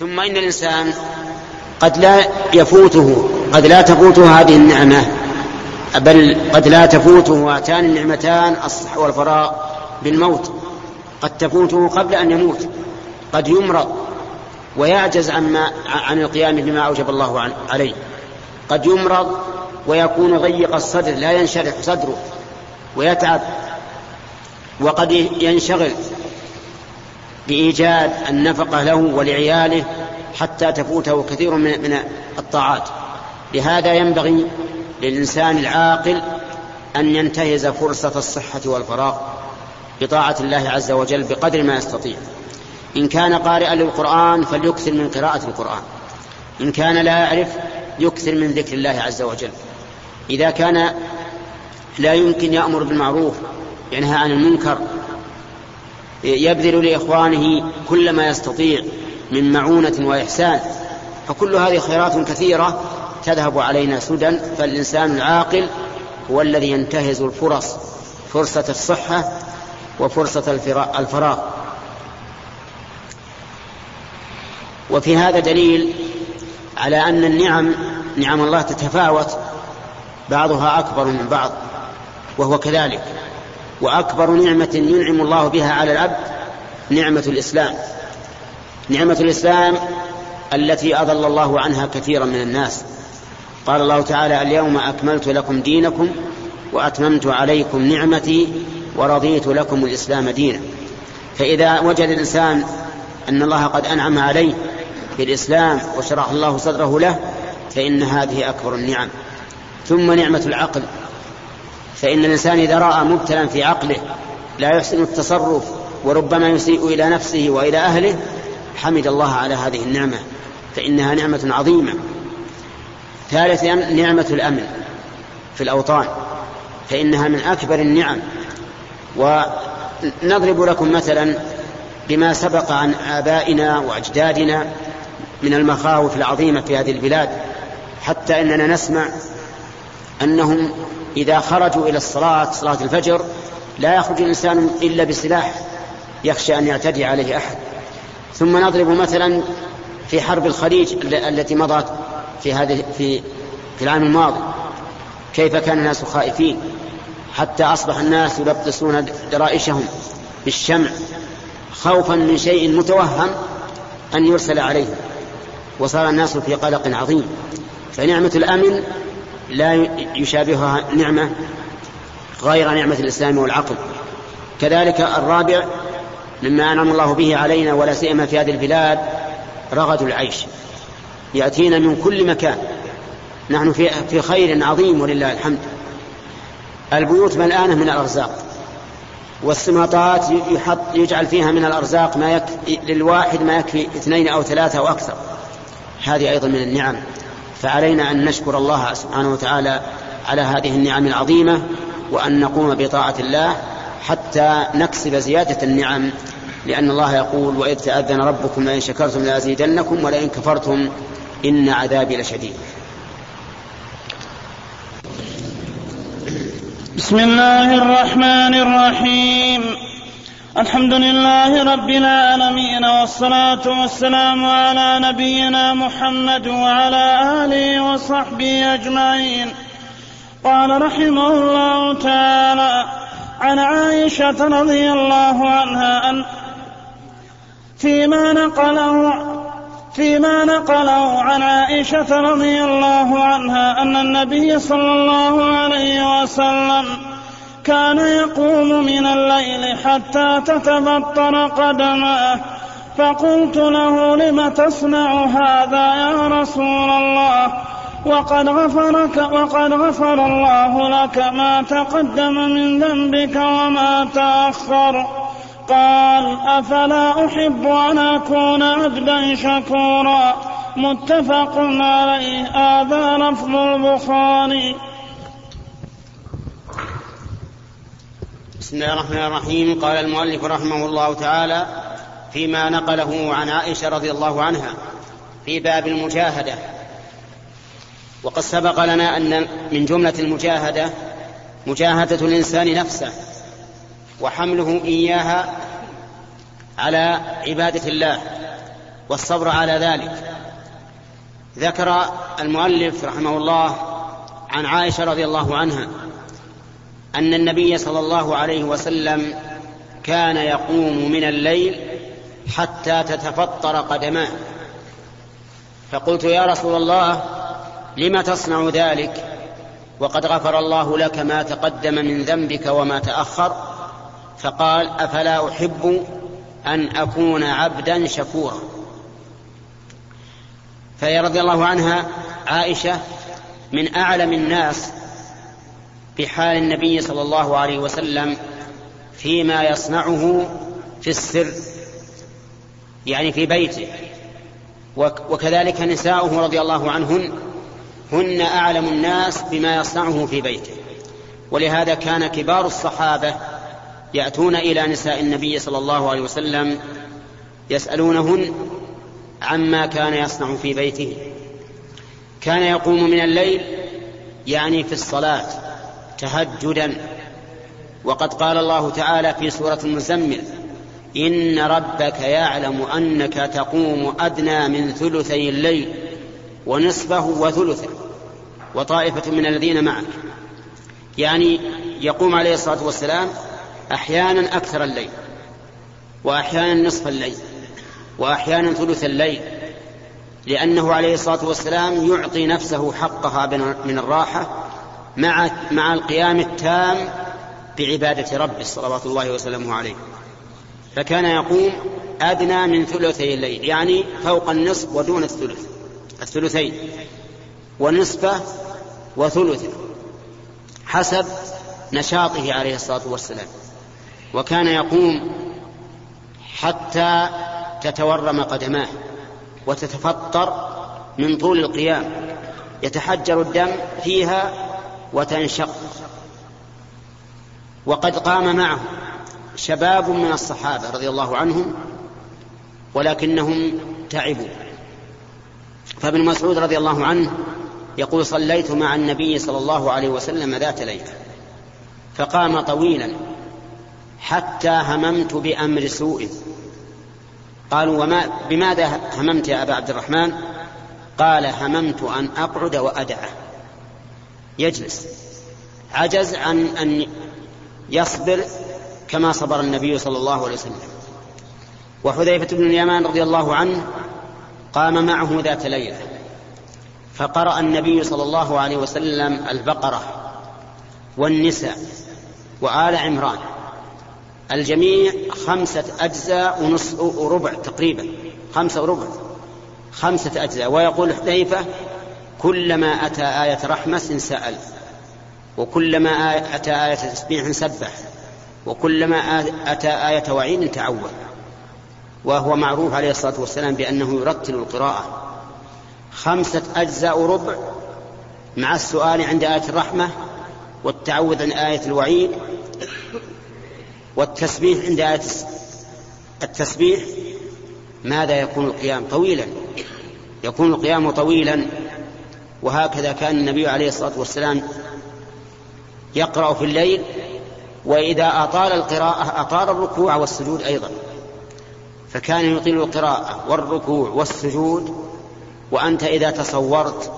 ثم إن الإنسان قد لا يفوته قد لا تفوته هذه النعمة بل قد لا تفوته هاتان النعمتان الصحة والفراغ بالموت. قد تفوته قبل أن يموت قد يمرض ويعجز عما عن القيام بما أوجب الله عليه. قد يمرض ويكون ضيق الصدر لا ينشرح صدره ويتعب وقد ينشغل بإيجاد النفقة له ولعياله حتى تفوته كثير من الطاعات. لهذا ينبغي للإنسان العاقل أن ينتهز فرصة الصحة والفراغ بطاعة الله عز وجل بقدر ما يستطيع. إن كان قارئا للقرآن فليكثر من قراءة القرآن. إن كان لا يعرف يكثر من ذكر الله عز وجل. إذا كان لا يمكن يأمر بالمعروف ينهى عن المنكر يبذل لإخوانه كل ما يستطيع من معونة وإحسان. فكل هذه خيرات كثيرة تذهب علينا سدى فالإنسان العاقل هو الذي ينتهز الفرص فرصة الصحة وفرصة الفراغ وفي هذا دليل على أن النعم نعم الله تتفاوت بعضها أكبر من بعض وهو كذلك. وأكبر نعمة ينعم الله بها على العبد نعمة الإسلام. نعمة الإسلام التي أضل الله عنها كثيرا من الناس. قال الله تعالى اليوم أكملت لكم دينكم وأتممت عليكم نعمتي ورضيت لكم الإسلام دينا. فإذا وجد الإنسان أن الله قد أنعم عليه بالإسلام وشرح الله صدره له فإن هذه أكبر النعم. ثم نعمة العقل. فإن الإنسان إذا رأى مبتلا في عقله لا يحسن التصرف وربما يسيء إلى نفسه وإلى أهله حمد الله على هذه النعمة فإنها نعمة عظيمة. ثالثا نعمة الأمن في الأوطان فإنها من أكبر النعم. ونضرب لكم مثلا بما سبق عن آبائنا وأجدادنا من المخاوف العظيمة في هذه البلاد حتى إننا نسمع أنهم إذا خرجوا إلى الصلاة صلاة الفجر لا يخرج الإنسان إلا بسلاح يخشى أن يعتدي عليه أحد. ثم نضرب مثلا في حرب الخليج التي مضت في هذه في في العام الماضي. كيف كان الناس خائفين حتى أصبح الناس يلبسون درائشهم بالشمع خوفا من شيء متوهم أن يرسل عليهم. وصار الناس في قلق عظيم. فنعمة الأمن لا يشابهها نعمة غير نعمة الإسلام والعقل. كذلك الرابع مما أنعم الله به علينا ولا سيما في هذه البلاد رغد العيش. يأتينا من كل مكان. نحن في في خير عظيم ولله الحمد. البيوت ملآنة من الأرزاق. والسماطات يحط يجعل فيها من الأرزاق ما يكفي للواحد ما يكفي اثنين أو ثلاثة أو أكثر. هذه أيضا من النعم. فعلينا أن نشكر الله سبحانه وتعالى على هذه النعم العظيمة وأن نقوم بطاعة الله حتى نكسب زيادة النعم لأن الله يقول وإذ تأذن ربكم لئن شكرتم لأزيدنكم ولئن كفرتم إن عذابي لشديد. بسم الله الرحمن الرحيم. الحمد لله رب العالمين والصلاة والسلام على نبينا محمد وعلى آله وصحبه أجمعين. قال رحمه الله تعالى عن عائشة رضي الله عنها أن فيما نقله فيما نقله عن عائشة رضي الله عنها أن النبي صلى الله عليه وسلم كان يقوم من الليل حتى تتبطر قدماه فقلت له لم تصنع هذا يا رسول الله؟ وقد غفرك وقد غفر الله لك ما تقدم من ذنبك وما تأخر. قال أفلا أحب أن أكون عبدا شكورا؟ متفق عليه. هذا لفظ البخاري. بسم الله الرحمن الرحيم. قال المؤلف رحمه الله تعالى فيما نقله عن عائشة رضي الله عنها في باب المجاهدة. وقد سبق لنا أن من جملة المجاهدة مجاهدة الإنسان نفسه وحمله إياها على عبادة الله والصبر على ذلك. ذكر المؤلف رحمه الله عن عائشة رضي الله عنها أن النبي صلى الله عليه وسلم كان يقوم من الليل حتى تتفطر قدماه. فقلت يا رسول الله لم تصنع ذلك؟ وقد غفر الله لك ما تقدم من ذنبك وما تأخر؟ فقال أفلا أحب أن أكون عبدا شكورا. فهي رضي الله عنها عائشة من أعلم الناس بحال النبي صلى الله عليه وسلم فيما يصنعه في السر يعني في بيته. وكذلك نساؤه رضي الله عنهن هن أعلم الناس بما يصنعه في بيته. ولهذا كان كبار الصحابة يأتون إلى نساء النبي صلى الله عليه وسلم يسألونهن عما كان يصنع في بيته. كان يقوم من الليل يعني في الصلاة. تهجدا. وقد قال الله تعالى في سورة المزمل إن ربك يعلم أنك تقوم أدنى من ثلثي الليل ونصفه وثلثه وطائفة من الذين معك. يعني يقوم عليه الصلاة والسلام أحيانا أكثر الليل وأحيانا نصف الليل وأحيانا ثلث الليل لأنه عليه الصلاة والسلام يعطي نفسه حقها من الراحة مع مع القيام التام بعبادة ربه صلوات الله وسلامه عليه. فكان يقوم أدنى من ثلثي الليل يعني فوق النصف ودون الثلث الثلثين ونصفه وثلثه حسب نشاطه عليه الصلاة والسلام. وكان يقوم حتى تتورم قدماه وتتفطر من طول القيام. يتحجر الدم فيها وتنشق. وقد قام معه شباب من الصحابة رضي الله عنهم ولكنهم تعبوا. فابن مسعود رضي الله عنه يقول صليت مع النبي صلى الله عليه وسلم ذات ليلة فقام طويلا حتى هممت بأمر سوء. قالوا وما بماذا هممت يا أبا عبد الرحمن؟ قال هممت أن أقعد وأدعه. يجلس. عجز عن أن يصبر كما صبر النبي صلى الله عليه وسلم. وحذيفة بن اليمان رضي الله عنه قام معه ذات ليلة فقرأ النبي صلى الله عليه وسلم البقرة والنساء وآل عمران. الجميع خمسة أجزاء ونصف وربع تقريبا. خمسة وربع خمسة أجزاء. ويقول حذيفة كلما أتى آية رحمة سأل وكلما أتى آية تسبيح سبح وكلما أتى آية وعيد تعود وهو معروف عليه الصلاة والسلام بأنه يرتل القراءة. خمسة أجزاء ربع مع السؤال عند آية الرحمة والتعوذ عن آية الوعيد والتسبيح عند آية التسبيح ماذا يكون القيام طويلا؟ يكون القيام طويلا. وهكذا كان النبي عليه الصلاة والسلام يقرأ في الليل وإذا أطال القراءة أطال الركوع والسجود أيضا. فكان يطيل القراءة والركوع والسجود وأنت إذا تصورت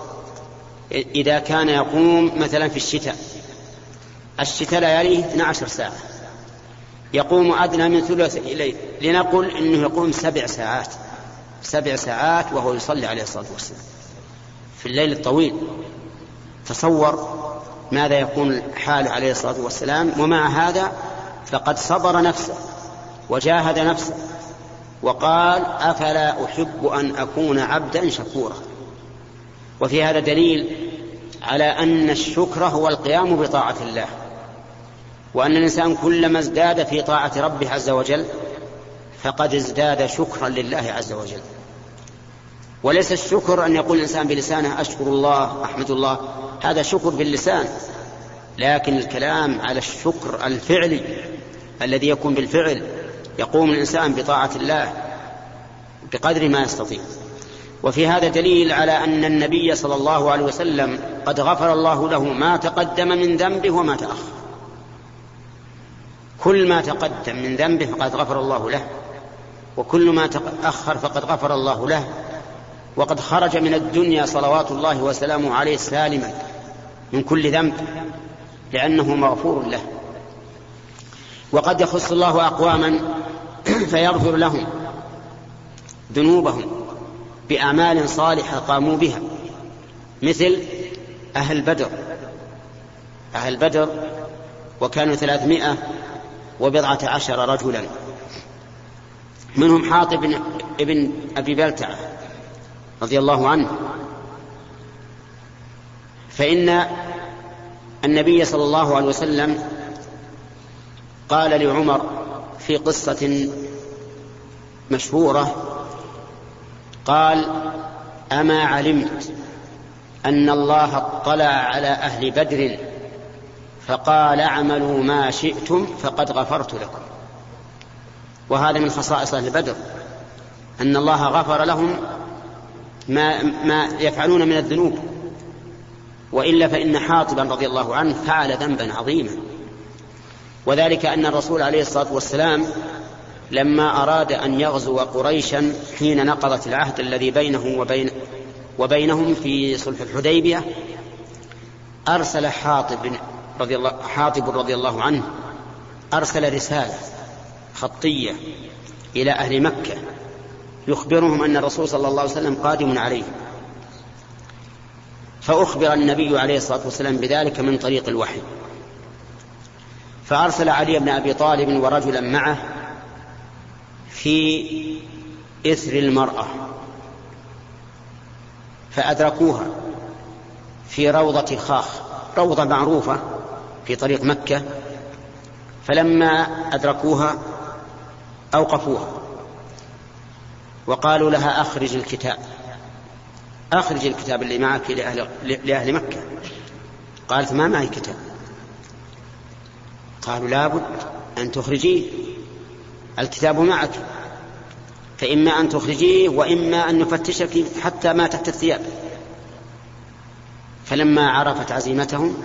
إذا كان يقوم مثلا في الشتاء الشتاء لياليه 12 ساعة يقوم أدنى من ثلث الليل لنقل إنه يقوم سبع ساعات سبع ساعات وهو يصلي عليه الصلاة والسلام. في الليل الطويل. تصور ماذا يكون حاله عليه الصلاة والسلام ومع هذا فقد صبر نفسه وجاهد نفسه وقال أفلا أحب أن أكون عبدا شكورا؟ وفي هذا دليل على أن الشكر هو القيام بطاعة الله وأن الإنسان كلما ازداد في طاعة ربه عز وجل فقد ازداد شكرا لله عز وجل. وليس الشكر أن يقول الإنسان بلسانه أشكر الله أحمد الله. هذا شكر باللسان لكن الكلام على الشكر الفعلي الذي يكون بالفعل يقوم الإنسان بطاعة الله بقدر ما يستطيع. وفي هذا دليل على أن النبي صلى الله عليه وسلم قد غفر الله له ما تقدم من ذنبه وما تأخر. كل ما تقدم من ذنبه فقد غفر الله له وكل ما تأخر فقد غفر الله له. وقد خرج من الدنيا صلوات الله وسلامه عليه سالما من كل ذنب لأنه مغفور له. وقد يخص الله أقواما فيغفر لهم ذنوبهم بأعمال صالحة قاموا بها مثل أهل بدر. أهل بدر وكانوا ثلاثمائة وبضعة عشر رجلا. منهم حاطب بن أبي بلتعة رضي الله عنه. فإن النبي صلى الله عليه وسلم قال لعمر في قصة مشهورة قال أما علمت أن الله اطلع على أهل بدر فقال اعملوا ما شئتم فقد غفرت لكم. وهذا من خصائص أهل بدر أن الله غفر لهم ما, ما يفعلون من الذنوب. وإلا فإن حاطبا رضي الله عنه فعل ذنبا عظيما. وذلك أن الرسول عليه الصلاة والسلام لما أراد أن يغزو قريشا حين نقضت العهد الذي بينه وبين وبينهم في صلح الحديبية أرسل حاطب رضي الله حاطب رضي الله عنه أرسل رسالة خطية إلى أهل مكة. يخبرهم أن الرسول صلى الله عليه وسلم قادم عليهم فأخبر النبي عليه الصلاة والسلام بذلك من طريق الوحي. فأرسل علي بن أبي طالب ورجلا معه في إثر المرأة. فأدركوها في روضة خاخ روضة معروفة في طريق مكة. فلما أدركوها أوقفوها. وقالوا لها أخرج الكتاب. أخرج الكتاب اللي معك لأهل, لأهل مكة. قالت ما معي كتاب. قالوا لابد أن تخرجيه. الكتاب معك. فإما أن تخرجيه وإما أن نفتشك حتى ما تحت الثياب. فلما عرفت عزيمتهم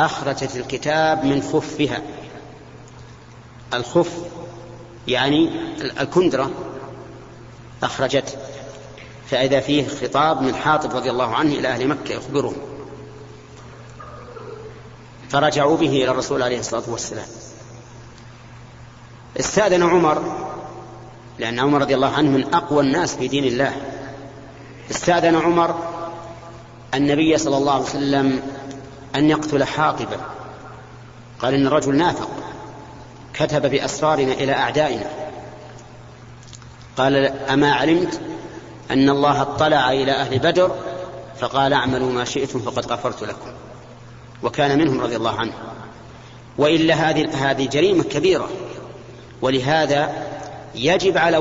أخرجت الكتاب من خفها. الخف يعني الكندرة. أخرجته فإذا فيه خطاب من حاطب رضي الله عنه إلى أهل مكة يخبرهم. فرجعوا به إلى الرسول عليه الصلاة والسلام. استأذن عمر لأن عمر رضي الله عنه من أقوى الناس في دين الله. استأذن عمر النبي صلى الله عليه وسلم أن يقتل حاطبا. قال إن الرجل نافق كتب بأسرارنا إلى أعدائنا. قال أما علمت أن الله اطلع إلى أهل بدر فقال اعملوا ما شئتم فقد غفرت لكم. وكان منهم رضي الله عنه. وإلا هذه هذه جريمة كبيرة. ولهذا يجب على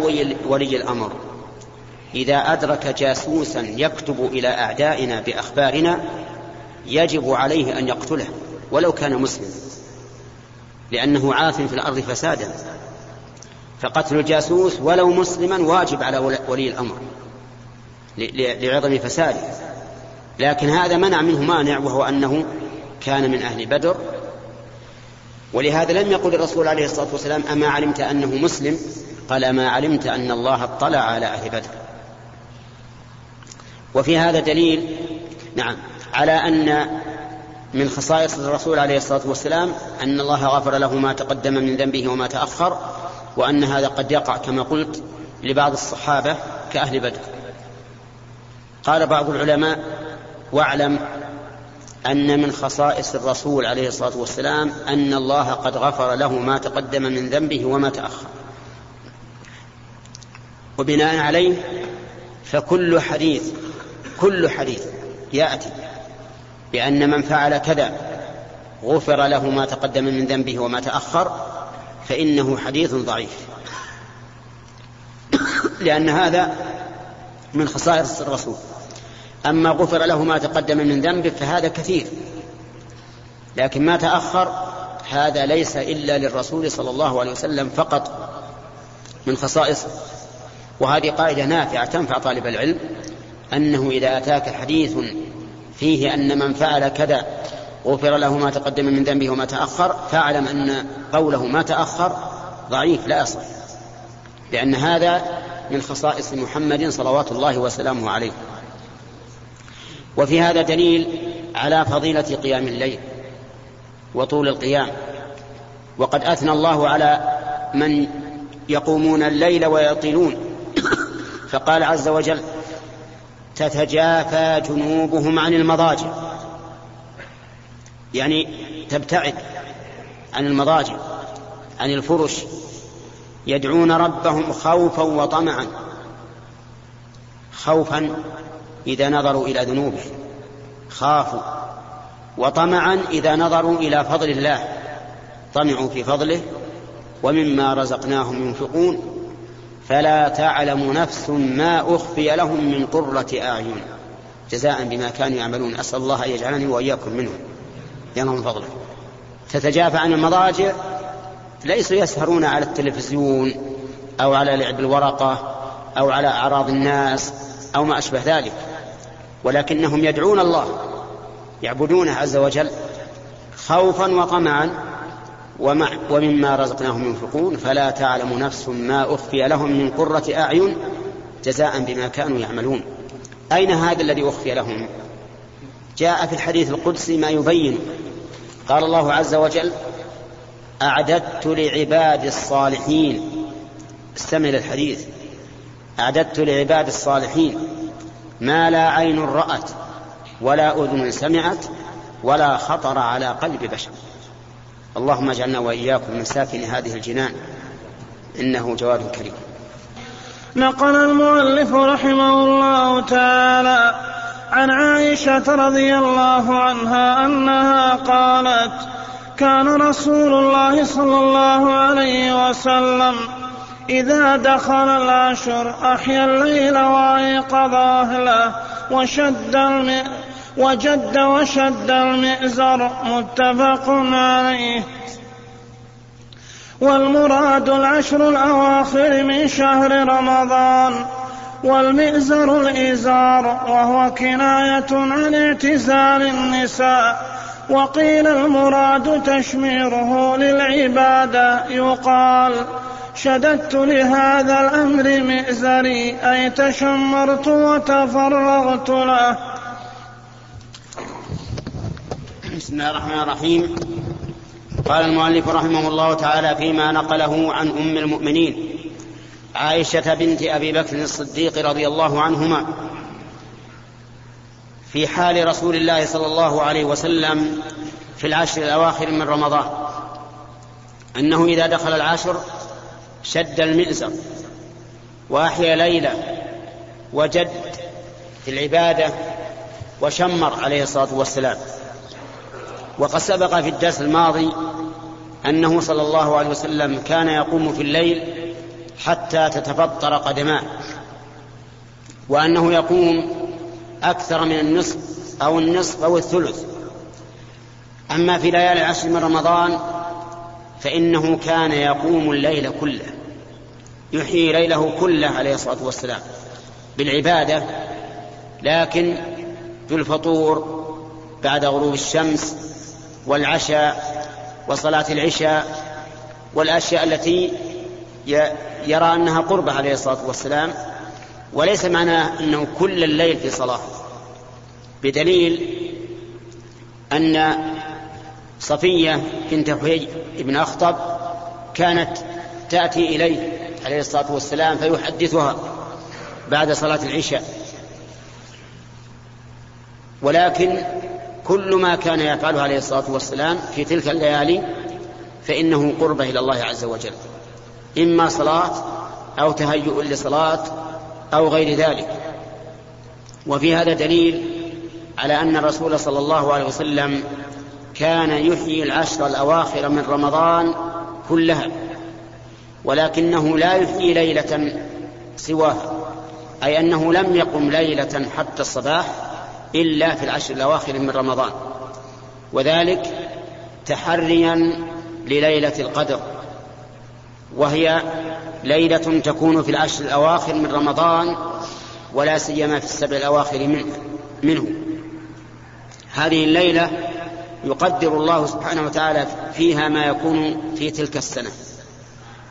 ولي الأمر إذا أدرك جاسوسا يكتب إلى أعدائنا بأخبارنا يجب عليه أن يقتله ولو كان مسلم لأنه عاث في الأرض فسادا. فقتل الجاسوس ولو مسلما واجب على ولي الأمر لعظم فساده. لكن هذا منع منه مانع وهو أنه كان من أهل بدر. ولهذا لم يقل الرسول عليه الصلاة والسلام أما علمت أنه مسلم؟ قال أما علمت أن الله اطلع على أهل بدر. وفي هذا دليل نعم على أن من خصائص الرسول عليه الصلاة والسلام أن الله غفر له ما تقدم من ذنبه وما تأخر. وأن هذا قد يقع كما قلت لبعض الصحابة كأهل بدر. قال بعض العلماء واعلم أن من خصائص الرسول عليه الصلاة والسلام أن الله قد غفر له ما تقدم من ذنبه وما تأخر. وبناء عليه فكل حديث كل حديث يأتي بأن من فعل كذا غفر له ما تقدم من ذنبه وما تأخر فإنه حديث ضعيف. لأن هذا من خصائص الرسول. أما غفر له ما تقدم من ذنبه فهذا كثير. لكن ما تأخر هذا ليس إلا للرسول صلى الله عليه وسلم فقط من خصائصه. وهذه قاعدة نافعة تنفع طالب العلم أنه إذا أتاك حديث فيه أن من فعل كذا غفر له ما تقدم من ذنبه وما تأخر فاعلم أن قوله ما تأخر ضعيف لا يصح لأن هذا من خصائص محمد صلوات الله وسلامه عليه. وفي هذا دليل على فضيلة قيام الليل وطول القيام. وقد أثنى الله على من يقومون الليل ويطيلون فقال عز وجل تتجافى جنوبهم عن المضاجع. يعني تبتعد عن المضاجع عن الفرش يدعون ربهم خوفا وطمعا خوفا إذا نظروا إلى ذنوبهم خافوا وطمعا إذا نظروا إلى فضل الله طمعوا في فضله ومما رزقناهم ينفقون فلا تعلم نفس ما أخفي لهم من قرة أعين جزاء بما كانوا يعملون أسأل الله أن يجعلني وإياكم منهم. ينهم فضله. تتجافى عن المضاجع ليسوا يسهرون على التلفزيون أو على لعب الورقة أو على أعراض الناس أو ما أشبه ذلك. ولكنهم يدعون الله يعبدونه عز وجل خوفا وطمعا ومع ومما رزقناهم ينفقون. فلا تعلم نفس ما أخفي لهم من قرة أعين جزاء بما كانوا يعملون. أين هذا الذي أخفي لهم؟ جاء في الحديث القدسي ما يبين. قال الله عز وجل أعددت لعبادي الصالحين. استمع الحديث. أعددت لعبادي الصالحين. ما لا عين رأت ولا أذن سمعت ولا خطر على قلب بشر. اللهم اجعلنا وإياكم من ساكن هذه الجنان. إنه جواد كريم. نقل المؤلف رحمه الله تعالى عن عائشة رضي الله عنها أنها قالت كان رسول الله صلى الله عليه وسلم إذا دخل العشر أحيا الليل وأيقظ أهله وشد الم... وجد وشد المئزر متفق عليه. والمراد العشر الأواخر من شهر رمضان. والمئزر الإزار وهو كناية عن اعتزال النساء. وقيل المراد تشميره للعبادة يقال شددت لهذا الأمر مئزري أي تشمرت وتفرغت له. بسم الله الرحمن الرحيم. قال المؤلف رحمه الله تعالى فيما نقله عن أم المؤمنين. عائشة بنت أبي بكر الصديق رضي الله عنهما في حال رسول الله صلى الله عليه وسلم في العشر الأواخر من رمضان أنه إذا دخل العشر شد المئزر وأحيا ليلة وجد في العبادة وشمر عليه الصلاة والسلام. وقد سبق في الدرس الماضي أنه صلى الله عليه وسلم كان يقوم في الليل حتى تتفطر قدماه. وأنه يقوم أكثر من النصف أو النصف أو الثلث. أما في ليالي العشر من رمضان فإنه كان يقوم الليل كله. يحيي ليله كله عليه الصلاة والسلام بالعبادة لكن في الفطور بعد غروب الشمس والعشاء وصلاة العشاء والأشياء التي يرى أنها قربة عليه الصلاة والسلام وليس معناه أنه كل الليل في صلاة. بدليل أن صفية بنت حيي بن أخطب كانت تأتي إليه عليه الصلاة والسلام فيحدثها بعد صلاة العشاء. ولكن كل ما كان يفعله عليه الصلاة والسلام في تلك الليالي فإنه قربة إلى الله عز وجل. إما صلاة أو تهيؤ لصلاة أو غير ذلك. وفي هذا دليل على أن الرسول صلى الله عليه وسلم كان يحيي العشر الأواخر من رمضان كلها ولكنه لا يحيي ليلة سواها أي أنه لم يقم ليلة حتى الصباح إلا في العشر الأواخر من رمضان وذلك تحريا لليلة القدر. وهي ليلة تكون في العشر الأواخر من رمضان ولا سيما في السبع الأواخر منه, منه. هذه الليلة يقدر الله سبحانه وتعالى فيها ما يكون في تلك السنة.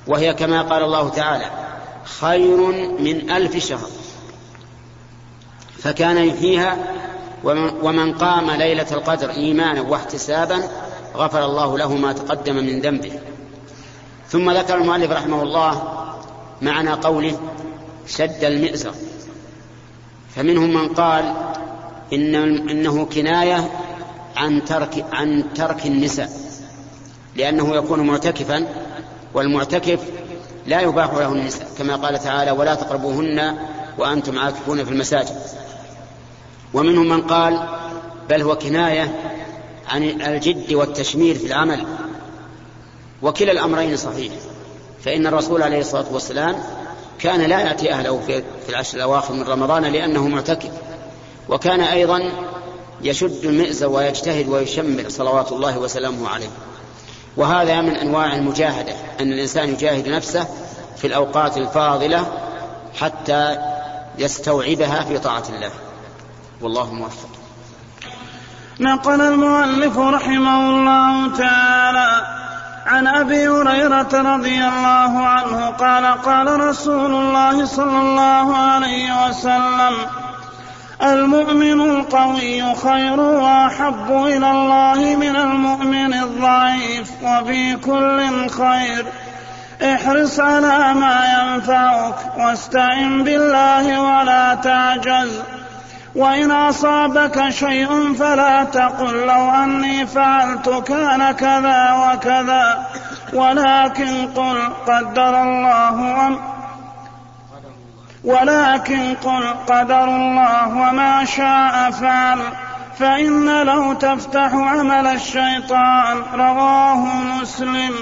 وهي كما قال الله تعالى خير من ألف شهر. فكان يحييها ومن قام ليلة القدر إيمانا واحتسابا غفر الله له ما تقدم من ذنبه. ثم ذكر المؤلف رحمه الله معنى قوله شد المئزر. فمنهم من قال إن إنه كناية عن ترك عن ترك النساء لأنه يكون معتكفا والمعتكف لا يباح له النساء كما قال تعالى ولا تقربوهن وأنتم عاكفون في المساجد. ومنهم من قال بل هو كناية عن الجد والتشمير في العمل. وكلا الأمرين صحيح. فإن الرسول عليه الصلاة والسلام كان لا يأتي أهله في العشر الأواخر من رمضان لأنه معتكف. وكان أيضا يشد المئزر ويجتهد ويشمر صلوات الله وسلامه عليه. وهذا من أنواع المجاهدة أن الإنسان يجاهد نفسه في الأوقات الفاضلة حتى يستوعبها في طاعة الله. والله موفق. نقل المؤلف رحمه الله تعالى عن أبي هريرة رضي الله عنه قال قال رسول الله صلى الله عليه وسلم المؤمن القوي خير وأحب إلى الله من المؤمن الضعيف وفي كل خير. احرص على ما ينفعك واستعن بالله ولا تعجز. وإن أصابك شيء فلا تقل لو أني فعلت كان كذا وكذا. ولكن قل قدر الله وم ولكن قل قدر الله وما شاء فعل. فإن لو تفتح عمل الشيطان رواه مسلم.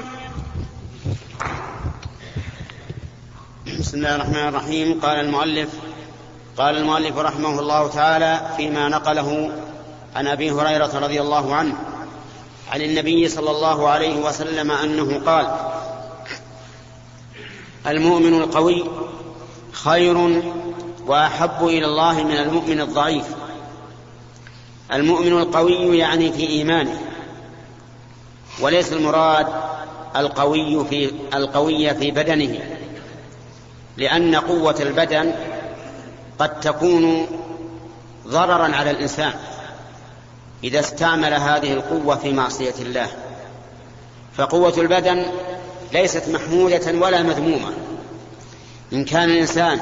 بسم الله الرحمن الرحيم. قال المؤلف قال المؤلف رحمه الله تعالى فيما نقله عن أبي هريرة رضي الله عنه عن النبي صلى الله عليه وسلم أنه قال المؤمن القوي خير وأحب إلى الله من المؤمن الضعيف. المؤمن القوي يعني في إيمانه وليس المراد القوي في القوي في بدنه لأن قوة البدن قد تكون ضررا على الإنسان إذا استعمل هذه القوة في معصية الله. فقوة البدن ليست محمودة ولا مذمومة. إن كان الإنسان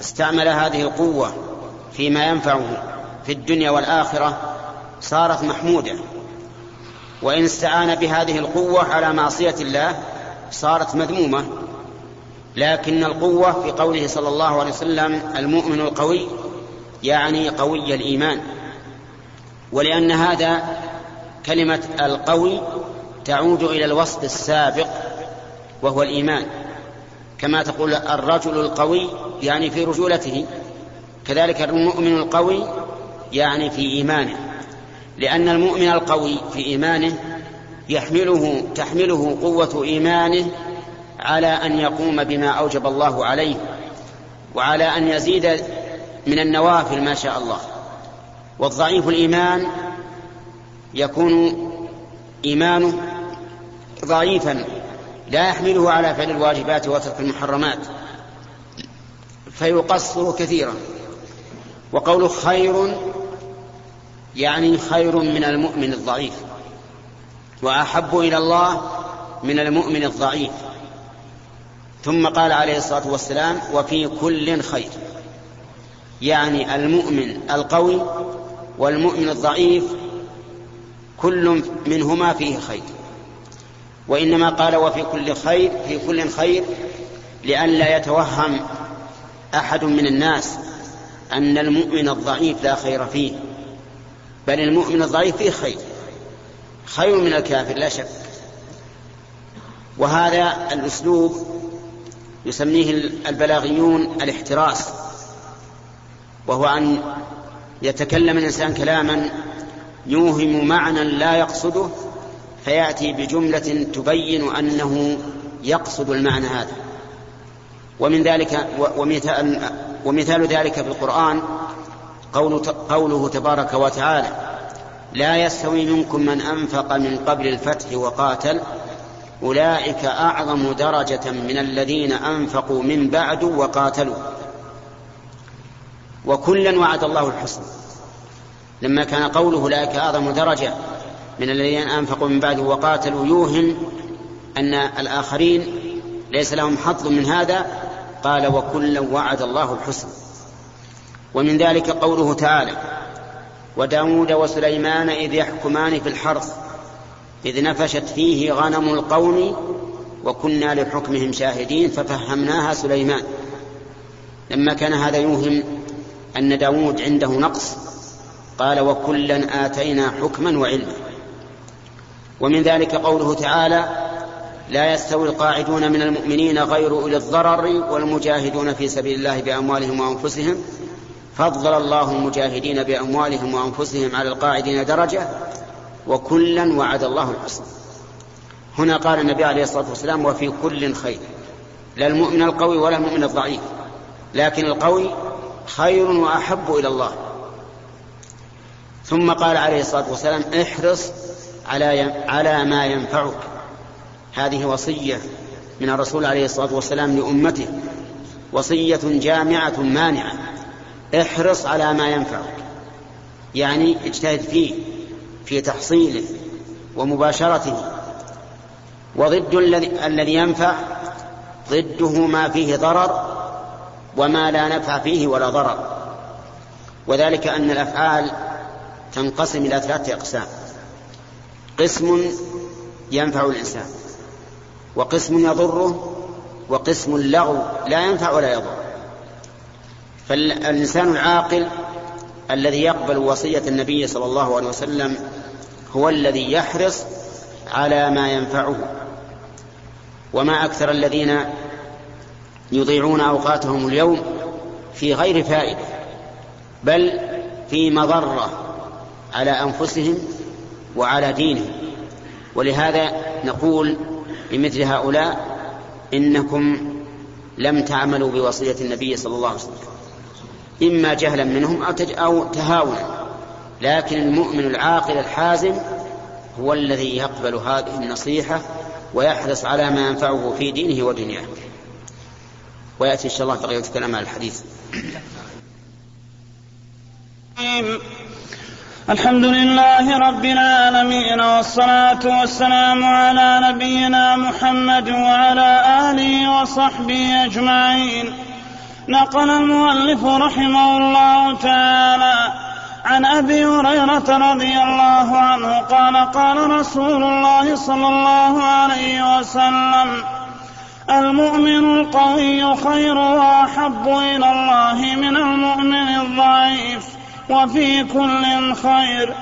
استعمل هذه القوة فيما ينفعه في الدنيا والآخرة صارت محمودة. وإن استعان بهذه القوة على معصية الله صارت مذمومة. لكن القوة في قوله صلى الله عليه وسلم المؤمن القوي يعني قوي الإيمان. ولأن هذا كلمة القوي تعود إلى الوصف السابق وهو الإيمان. كما تقول الرجل القوي يعني في رجولته. كذلك المؤمن القوي يعني في إيمانه. لأن المؤمن القوي في إيمانه يحمله تحمله قوة إيمانه على أن يقوم بما أوجب الله عليه وعلى أن يزيد من النوافل ما شاء الله. والضعيف الإيمان يكون ايمانه ضعيفا لا يحمله على فعل الواجبات وترك المحرمات فيقصر كثيرا. وقوله خير يعني خير من المؤمن الضعيف وأحب إلى الله من المؤمن الضعيف. ثم قال عليه الصلاة والسلام وفي كل خير. يعني المؤمن القوي والمؤمن الضعيف كل منهما فيه خير. وإنما قال وفي كل خير في كل خير لئلا يتوهم أحد من الناس أن المؤمن الضعيف لا خير فيه بل المؤمن الضعيف فيه خير خير من الكافر لا شك. وهذا الأسلوب يسميه البلاغيون الاحتراس وهو أن يتكلم الإنسان كلاما يوهم معنى لا يقصده فيأتي بجملة تبين أنه يقصد المعنى هذا. ومن ذلك ومثال, ومثال ذلك في القرآن قوله تبارك وتعالى لا يستوي منكم من أنفق من قبل الفتح وقاتل أولئك أعظم درجة من الذين أنفقوا من بعد وقاتلوا. وكلا وعد الله الحسنى. لما كان قوله أولئك أعظم درجة من الذين أنفقوا من بعد وقاتلوا يوهم أن الآخرين ليس لهم حظ من هذا قال وكلا وعد الله الحسنى. ومن ذلك قوله تعالى وداود وسليمان إذ يحكمان في الحرث إذ نفشت فيه غنم القوم وكنا لحكمهم شاهدين ففهمناها سليمان. لما كان هذا يوهم أن داود عنده نقص قال وكلا آتينا حكما وعلما. ومن ذلك قوله تعالى لا يستوي القاعدون من المؤمنين غير أولي الضرر والمجاهدون في سبيل الله بأموالهم وأنفسهم. فضل الله المجاهدين بأموالهم وأنفسهم على القاعدين درجة وكلا وعد الله الحسنى. هنا قال النبي عليه الصلاة والسلام وفي كل خير. لا المؤمن القوي ولا المؤمن الضعيف لكن القوي خير وأحب إلى الله. ثم قال عليه الصلاة والسلام احرص على على ما ينفعك. هذه وصية من الرسول عليه الصلاة والسلام لأمته. وصية جامعة مانعة احرص على ما ينفعك. يعني اجتهد فيه. في تحصيله ومباشرته. وضد الذي ينفع ضده ما فيه ضرر وما لا نفع فيه ولا ضرر. وذلك أن الأفعال تنقسم إلى ثلاثة أقسام. قسم ينفع الإنسان وقسم يضره وقسم لغو لا ينفع ولا يضر. فالإنسان العاقل الذي يقبل وصية النبي صلى الله عليه وسلم هو الذي يحرص على ما ينفعه. وما أكثر الذين يضيعون أوقاتهم اليوم في غير فائدة بل في مضرة على أنفسهم وعلى دينهم. ولهذا نقول لمثل هؤلاء إنكم لم تعملوا بوصية النبي صلى الله عليه وسلم. إما جهلا منهم أو تهاونا. لكن المؤمن العاقل الحازم هو الذي يقبل هذه النصيحة ويحرص على ما ينفعه في دينه ودنياه. ويأتي إن شاء الله بقية كلام على الحديث. الحمد لله رب العالمين والصلاة والسلام على نبينا محمد وعلى آله وصحبه أجمعين. نقل المؤلف رحمه الله تعالى عن أبي هريرة رضي الله عنه قال قال رسول الله صلى الله عليه وسلم المؤمن القوي خير وأحب إلى الله من المؤمن الضعيف وفي كل خير.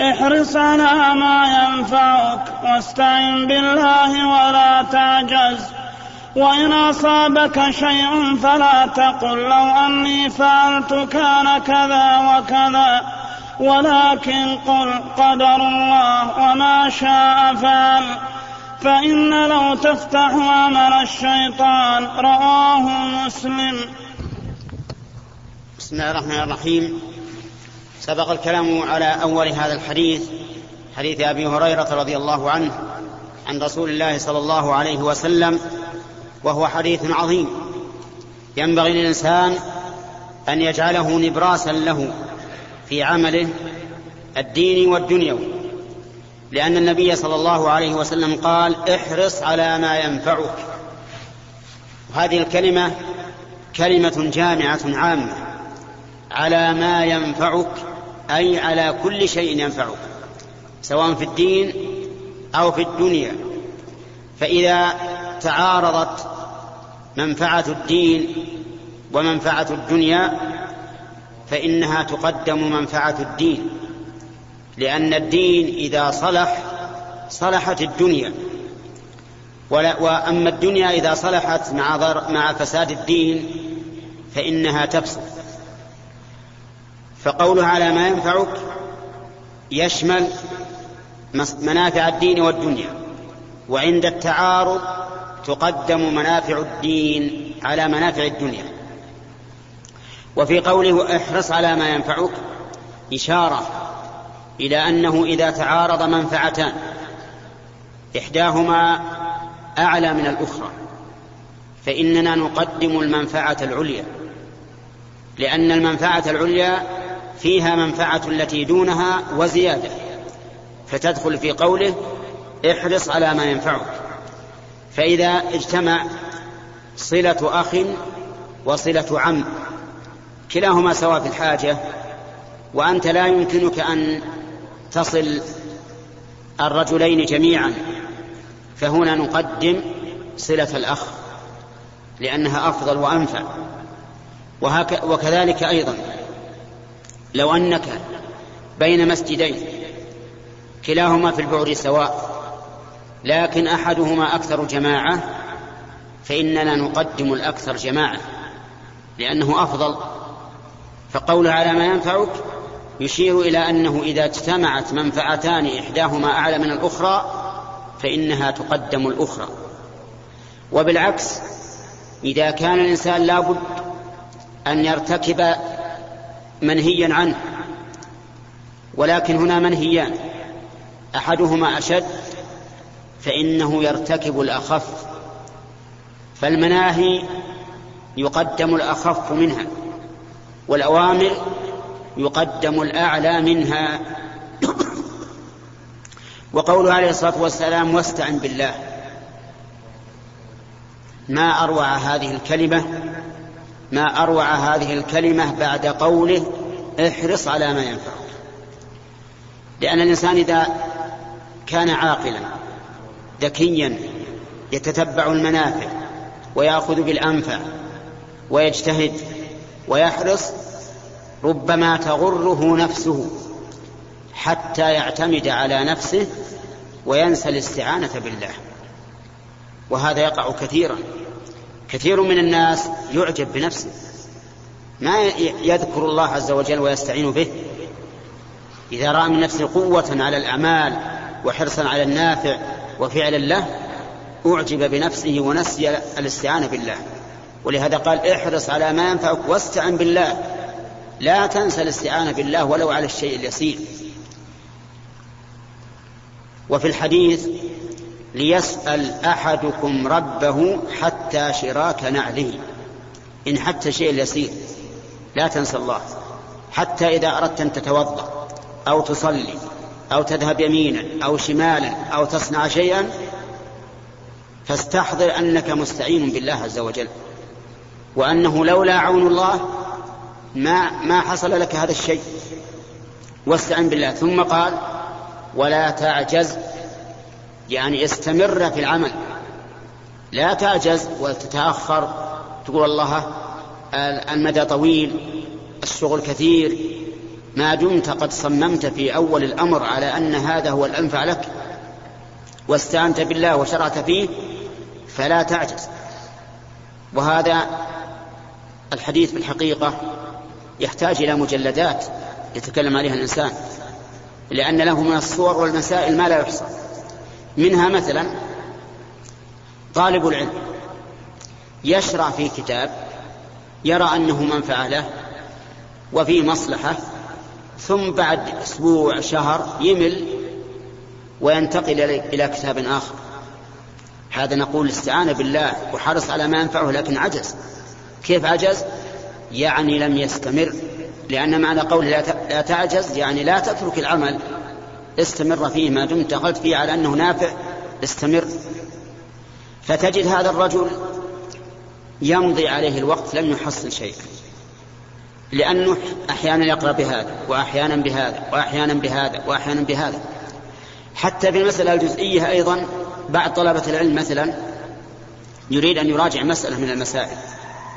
احرص على ما ينفعك واستعن بالله ولا تعجز. وإن أصابك شيء فلا تقل لو أني فعلت كان كذا وكذا. ولكن قل قدر الله وما شاء فعل. فإن لو تفتح عمل الشيطان رواه مسلم. بسم الله الرحمن الرحيم. سبق الكلام على أول هذا الحديث حديث أبي هريرة رضي الله عنه عن رسول الله صلى الله عليه وسلم وهو حديث عظيم. ينبغي للإنسان أن يجعله نبراسا له في عمله الديني والدنيوي. لأن النبي صلى الله عليه وسلم قال احرص على ما ينفعك. وهذه الكلمة كلمة جامعة عامة. على ما ينفعك أي على كل شيء ينفعك سواء في الدين أو في الدنيا. فإذا تعارضت منفعة الدين ومنفعة الدنيا فإنها تقدم منفعة الدين لأن الدين إذا صلح صلحت الدنيا. وأما الدنيا إذا صلحت مع, مع فساد الدين فإنها تفسد فقولها على ما ينفعك يشمل منافع الدين والدنيا وعند التعارض تقدم منافع الدين على منافع الدنيا. وفي قوله احرص على ما ينفعك إشارة إلى أنه إذا تعارض منفعتان إحداهما أعلى من الأخرى فإننا نقدم المنفعة العليا لأن المنفعة العليا فيها منفعة التي دونها وزيادة فتدخل في قوله احرص على ما ينفعك. فإذا اجتمع صلة أخ وصلة عم كلاهما سواء في الحاجة وأنت لا يمكنك أن تصل الرجلين جميعا فهنا نقدم صلة الأخ لأنها أفضل وأنفع. وكذلك أيضا لو أنك بين مسجدين كلاهما في البعد سواء لكن أحدهما أكثر جماعة فإننا نقدم الأكثر جماعة لأنه أفضل. فقول على ما ينفعك يشير إلى أنه إذا اجتمعت منفعتان إحداهما أعلى من الأخرى فإنها تقدم الأخرى. وبالعكس إذا كان الإنسان لابد أن يرتكب منهيا عنه ولكن هنا منهيان أحدهما أشد فإنه يرتكب الأخف فالمناهي يقدم الأخف منها والأوامر يقدم الأعلى منها. وقوله عليه الصلاة والسلام واستعن بالله. ما أروع هذه الكلمة ما أروع هذه الكلمة بعد قوله احرص على ما ينفعك. لأن الإنسان إذا كان عاقلا ذكيا يتتبع المنافع ويأخذ بالأنفع ويجتهد ويحرص ربما تغره نفسه حتى يعتمد على نفسه وينسى الاستعانة بالله. وهذا يقع كثيرا. كثير من الناس يعجب بنفسه. ما يذكر الله عز وجل ويستعين به؟ إذا رأى من نفسه قوة على الأعمال وحرصا على النافع وفعلا له أعجب بنفسه ونسي الاستعانة بالله. ولهذا قال احرص على ما ينفعك واستعن بالله. لا تنسى الاستعانة بالله ولو على الشيء اليسير. وفي الحديث ليسأل أحدكم ربه حتى شراك نعله. إن حتى شيء اليسير لا تنسى الله. حتى إذا أردت أن تتوضأ أو تصلي أو تذهب يمينا أو شمالا أو تصنع شيئا فاستحضر أنك مستعين بالله عز وجل. وأنه لولا عون الله ما ما حصل لك هذا الشيء. واستعن بالله. ثم قال ولا تعجز. يعني استمر في العمل. لا تعجز وتتأخر. تقول الله المدى طويل الشغل كثير. ما دمت قد صممت في أول الأمر على أن هذا هو الأنفع لك واستعنت بالله وشرعت فيه فلا تعجز. وهذا الحديث في الحقيقة يحتاج إلى مجلدات يتكلم عليها الإنسان لأن له من الصور والمسائل ما لا يحصى. منها مثلا طالب العلم يشرع في كتاب يرى أنه منفعة له وفيه مصلحة ثم بعد أسبوع شهر يمل وينتقل إلى كتاب آخر. هذا نقول الاستعانة بالله وحرص على ما ينفعه لكن عجز. كيف عجز؟ يعني لم يستمر لأن معنى قوله لا تعجز يعني لا تترك العمل. استمر فيه ما دمت قلت فيه على أنه نافع استمر. فتجد هذا الرجل يمضي عليه الوقت لم يحصل شيئا لأنه أحيانا يقرأ بهذا وأحيانا بهذا وأحيانا بهذا وأحيانا بهذا. حتى في المسألة الجزئية أيضا بعض طلبة العلم مثلا يريد أن يراجع مسألة من المسائل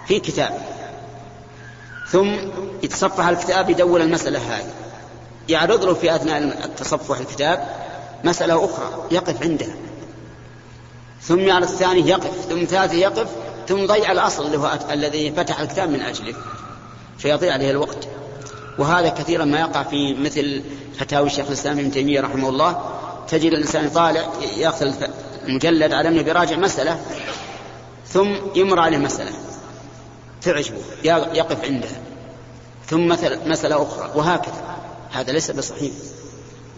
في كتاب. ثم يتصفح الكتاب يدور المسألة هذه. يعرض له في أثناء التصفح الكتاب مسألة أخرى يقف عندها ثم يعرض الثاني يقف ثم ثالث يقف ثم ضيع الأصل اللي هو الذي فتح الكتاب من أجله. فيضيع عليه الوقت. وهذا كثيرا ما يقع في مثل فتاوي الشيخ الإسلام ابن تيمية رحمه الله. تجد الإنسان يطالع يأخذ المجلد على أنه بيراجع مسألة ثم يمر عليه مسألة تعجبه يقف عندها ثم مسألة أخرى وهكذا. هذا ليس بصحيح.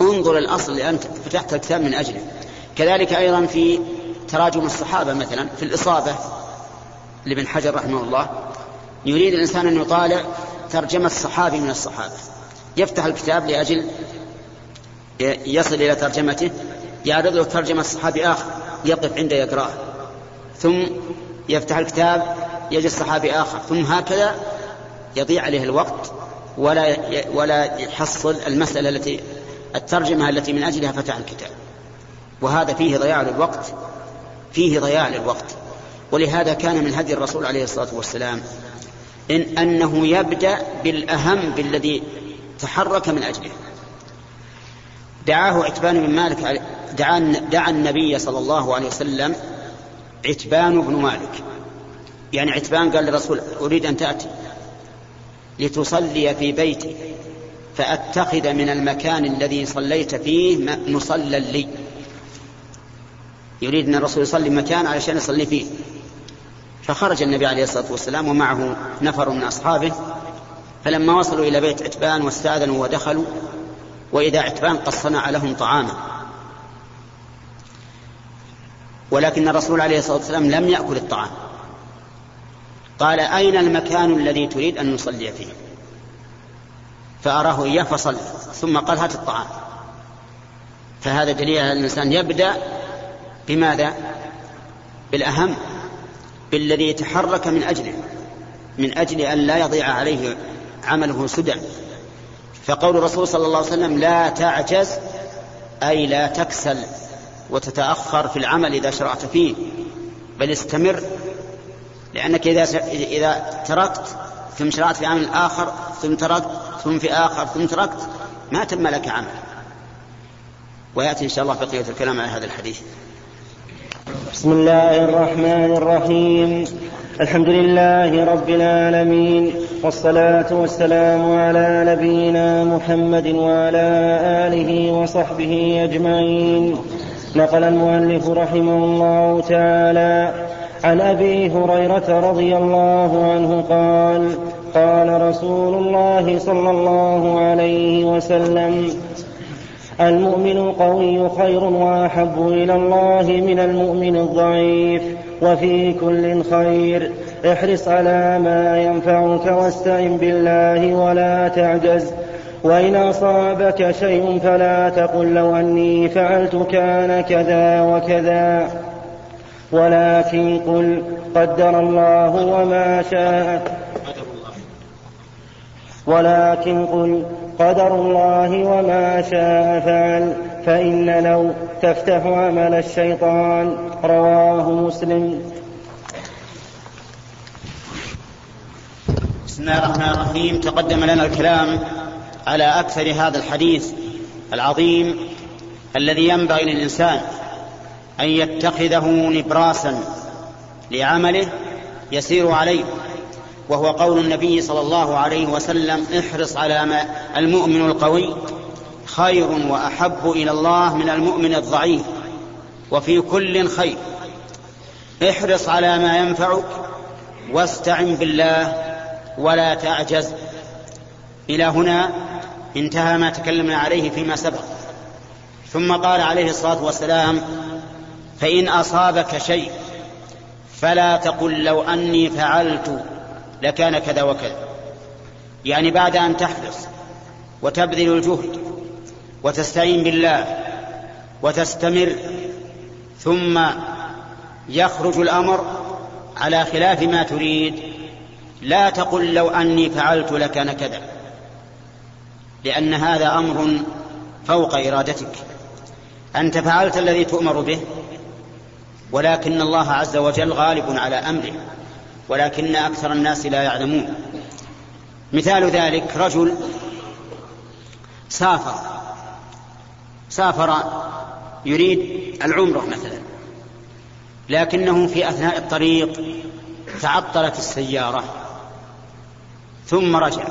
انظر الأصل اللي أنت فتحت الكتاب من أجله. كذلك أيضا في تراجم الصحابة مثلا في الإصابة لابن حجر رحمه الله. يريد الإنسان أن يطالع ترجمة صحابي من الصحابة. يفتح الكتاب لأجل يصل إلى ترجمته يعرض له ترجمة صحابي آخر يقف عنده يقرأه ثم يفتح الكتاب يجد صحابي آخر. ثم هكذا يضيع عليه الوقت ولا ولا يحصل المسألة التي الترجمة التي من أجلها فتح الكتاب. وهذا فيه ضياع للوقت فيه ضياع للوقت. ولهذا كان من هدي الرسول عليه الصلاة والسلام إن أنه يبدأ بالأهم بالذي تحرك من أجله. دعاه عتبان بن مالك دعا, دعا النبي صلى الله عليه وسلم عتبان بن مالك. يعني عتبان قال للرسول أريد أن تأتي لتصلي في بيتي فأتخذ من المكان الذي صليت فيه مصلى لي. يريد أن الرسول يصلي مكان علشان يصلي فيه. فخرج النبي عليه الصلاة والسلام ومعه نفر من أصحابه فلما وصلوا إلى بيت عتبان واستأذنوا ودخلوا وإذا عتبان قد صنع لهم طعاما. ولكن الرسول عليه الصلاة والسلام لم يأكل الطعام. قال أين المكان الذي تريد أن نصلي فيه؟ فأراه إياه فصلى ثم قال هات الطعام. فهذا دليل على الإنسان يبدأ بماذا؟ بالأهم. بالذي يتحرك من أجله من أجل أن لا يضيع عليه عمله سدى. فقول الرسول صلى الله عليه وسلم لا تعجز أي لا تكسل وتتأخر في العمل إذا شرعت فيه بل استمر لأنك إذا إذا تركت ثم شرعت في عمل آخر ثم تركت ثم في آخر ثم تركت ما تم لك عمل. ويأتي إن شاء الله بقية الكلام على هذا الحديث. بسم الله الرحمن الرحيم. الحمد لله رب العالمين والصلاة والسلام على نبينا محمد وعلى آله وصحبه أجمعين. نقل المؤلف رحمه الله تعالى عن أبي هريرة رضي الله عنه قال قال رسول الله صلى الله عليه وسلم المؤمن القوي خير وأحب إلى الله من المؤمن الضعيف وفي كل خير. احرص على ما ينفعك واستعن بالله ولا تعجز. وإن أصابك شيء فلا تقل لو أني فعلت كان كذا وكذا. ولكن قل قدر الله وما شاء. ولكن قل قدر الله وما شاء فعل فإن لو تفتح عمل الشيطان رواه مسلم. بسم الله الرحمن الرحيم. تقدم لنا الكلام على أكثر هذا الحديث العظيم الذي ينبغي للإنسان أن يتخذه نبراسا لعمله يسير عليه. وهو قول النبي صلى الله عليه وسلم احرص على ما المؤمن القوي خير وأحب إلى الله من المؤمن الضعيف وفي كل خير. احرص على ما ينفعك واستعن بالله ولا تعجز. إلى هنا انتهى ما تكلمنا عليه فيما سبق. ثم قال عليه الصلاة والسلام فإن أصابك شيء فلا تقل لو أني فعلت لكان كذا وكذا. يعني بعد أن تحرص وتبذل الجهد وتستعين بالله وتستمر ثم يخرج الأمر على خلاف ما تريد لا تقل لو أني فعلت لكان كذا لأن هذا أمر فوق إرادتك. أنت فعلت الذي تؤمر به ولكن الله عز وجل غالب على أمره. ولكن أكثر الناس لا يعلمون. مثال ذلك رجل سافر. سافر يريد العمرة مثلا. لكنه في أثناء الطريق تعطلت السيارة. ثم رجع.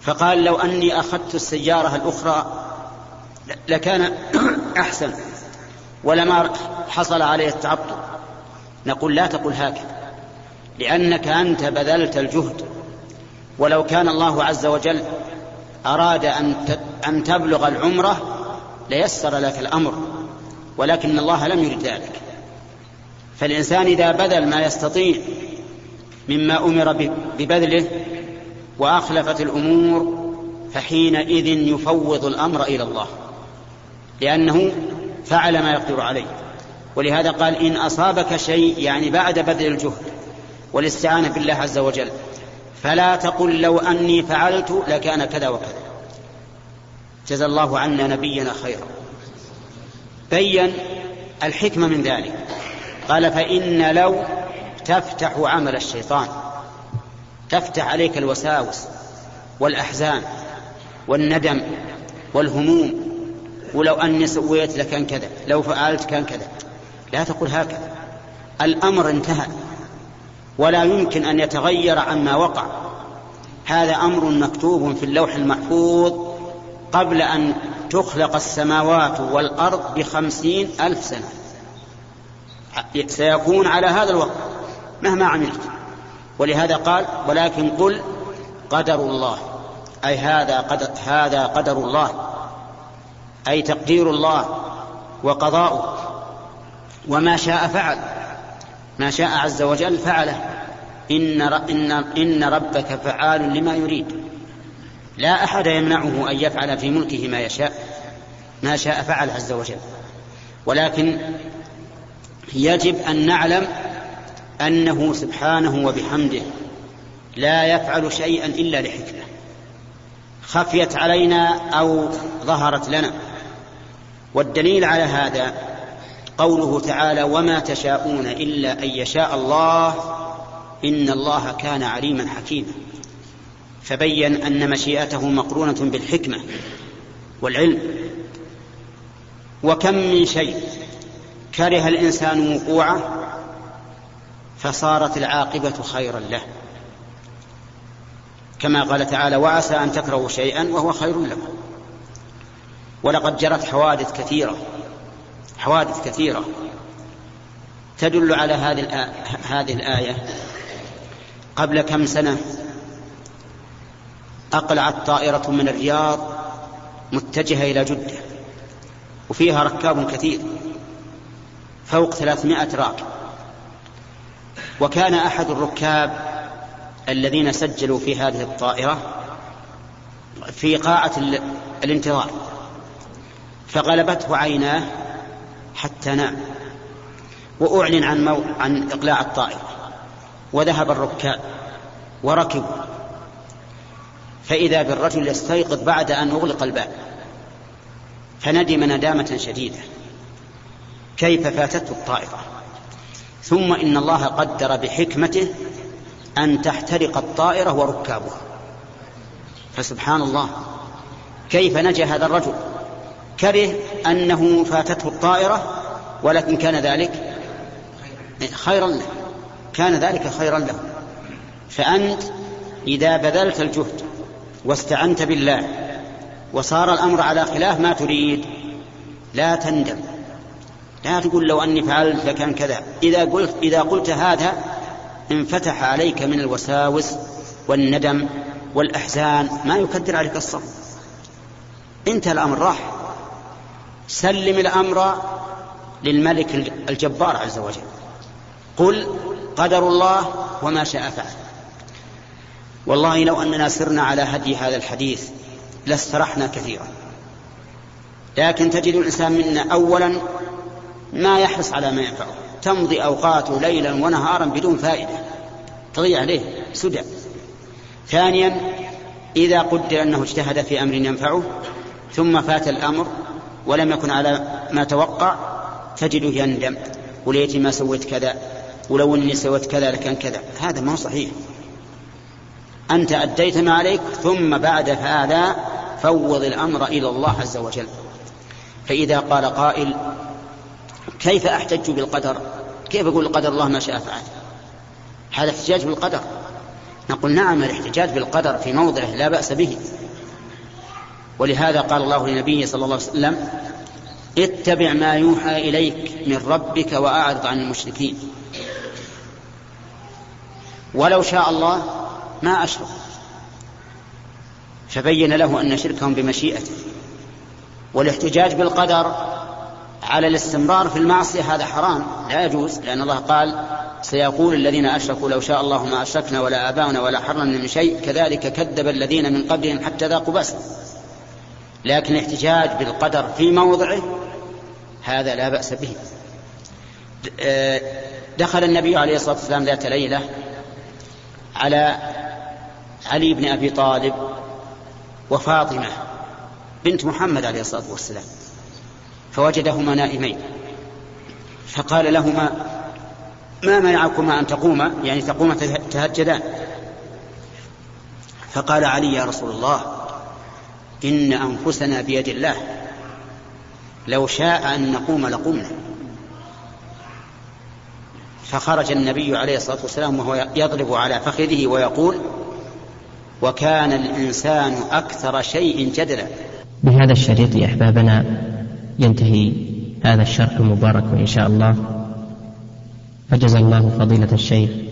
فقال لو أني أخذت السيارة الأخرى لكان أحسن. ولما حصل عليه التعطل. نقول لا تقل هكذا. لأنك أنت بذلت الجهد. ولو كان الله عز وجل أراد أن تبلغ العمرة ليسر لك الأمر ولكن الله لم يرد ذلك. فالإنسان إذا بذل ما يستطيع مما أمر ببذله وأخلفت الأمور فحينئذ يفوض الأمر إلى الله لأنه فعل ما يقدر عليه. ولهذا قال إن أصابك شيء يعني بعد بذل الجهد والاستعانة بالله عز وجل. فلا تقل لو أني فعلت لكان كذا وكذا. جزى الله عنا نبينا خيرا. بين الحكمة من ذلك. قال فإن لو تفتح عمل الشيطان تفتح عليك الوساوس والأحزان والندم والهموم. ولو أني سويت لكان كذا لو فعلت كان كذا. لا تقول هكذا. الأمر انتهى. ولا يمكن أن يتغير عما وقع. هذا أمر مكتوب في اللوح المحفوظ قبل أن تخلق السماوات والأرض بخمسين ألف سنة. سيكون على هذا الوقت مهما عملت. ولهذا قال ولكن قل قدر الله. أي هذا قدر, هذا قدر الله. أي تقدير الله وقضاؤه. وما شاء فعل. ما شاء عز وجل فعله. إن, إن, إن ربك فعال لما يريد. لا أحد يمنعه أن يفعل في ملكه ما يشاء ما شاء فعل عز وجل. ولكن يجب أن نعلم أنه سبحانه وبحمده لا يفعل شيئا إلا لحكمة. خفيت علينا أو ظهرت لنا. والدليل على هذا قوله تعالى وما تشاءون إلا أن يشاء الله إن الله كان عليما حكيما. فبين أن مشيئته مقرونة بالحكمة والعلم. وكم من شيء كره الإنسان وقوعه فصارت العاقبة خيرا له. كما قال تعالى وعسى أن تكرهوا شيئا وهو خير لكم. ولقد جرت حوادث كثيرة. حوادث كثيرة تدل على هذه هذه الآية. قبل كم سنة أقلعت طائرة من الرياض متجهة إلى جدة وفيها ركاب كثير فوق ثلاثمائة راكب. وكان أحد الركاب الذين سجلوا في هذه الطائرة في قاعة الانتظار فغلبته عيناه حتى نام. وأعلن عن, مو... عن إقلاع الطائرة وذهب الركاب. وركبوا. فإذا بالرجل يستيقظ بعد أن أغلق الباب فندم ندامة شديدة. كيف فاتته الطائرة؟ ثم إن الله قدر بحكمته أن تحترق الطائرة وركابها. فسبحان الله. كيف نجا هذا الرجل؟ كره أنه فاتته الطائرة ولكن كان ذلك خيرا له. كان ذلك خيرا له. فأنت إذا بذلت الجهد واستعنت بالله وصار الأمر على خلاف ما تريد لا تندم. لا تقول لو أني فعلت لكان كذا. إذا قلت, إذا قلت هذا انفتح عليك من الوساوس والندم والأحزان. ما يكدر عليك الصبر. انتهى الأمر راح. سلم الأمر للملك الجبار عز وجل. قل قدر الله وما شاء فعل. والله لو أننا سرنا على هدي هذا الحديث لاسترحنا كثيرا. لكن تجد الإنسان منا أولا ما يحرص على ما ينفعه. تمضي أوقاته ليلا ونهارا بدون فائدة. تضيع عليه سدى. ثانيا إذا قدر أنه اجتهد في أمر ينفعه ثم فات الأمر ولم يكن على ما توقع تجده يندم وليتي ما سويت كذا ولو إني سويت كذا لكان كذا. هذا ما هو صحيح. أنت أديت ما عليك ثم بعد هذا فوض الأمر إلى الله عز وجل. فإذا قال قائل كيف أحتج بالقدر؟ كيف أقول قدر الله ما شاء فعل. هذا احتجاج بالقدر. نقول نعم الاحتجاج بالقدر في موضعه لا بأس به. ولهذا قال الله لنبيه صلى الله عليه وسلم اتبع ما يوحى إليك من ربك وأعرض عن المشركين. ولو شاء الله ما اشرك فبين له أن شركهم بمشيئته. والاحتجاج بالقدر على الاستمرار في المعصية هذا حرام لا يجوز لأن الله قال سيقول الذين أشركوا لو شاء الله ما أشركنا ولا آباؤنا ولا حرمنا من شيء كذلك كذب الذين من قبلهم حتى ذاقوا بأسنا لكن الاحتجاج بالقدر في موضعه هذا لا بأس به. دخل النبي عليه الصلاة والسلام ذات ليلة على علي بن أبي طالب وفاطمة بنت محمد عليه الصلاة والسلام فوجدهما نائمين فقال لهما ما منعكما أن تقوما؟ يعني تقوما تهجدان. فقال علي يا رسول الله إن أنفسنا بيد الله. لو شاء أن نقوم لقمنا. فخرج النبي عليه الصلاة والسلام وهو يضرب على فخذه ويقول وكان الإنسان أكثر شيء جدلا. بهذا الشريط يا أحبابنا ينتهي هذا الشرح المبارك إن شاء الله. فجزا الله فضيلة الشيخ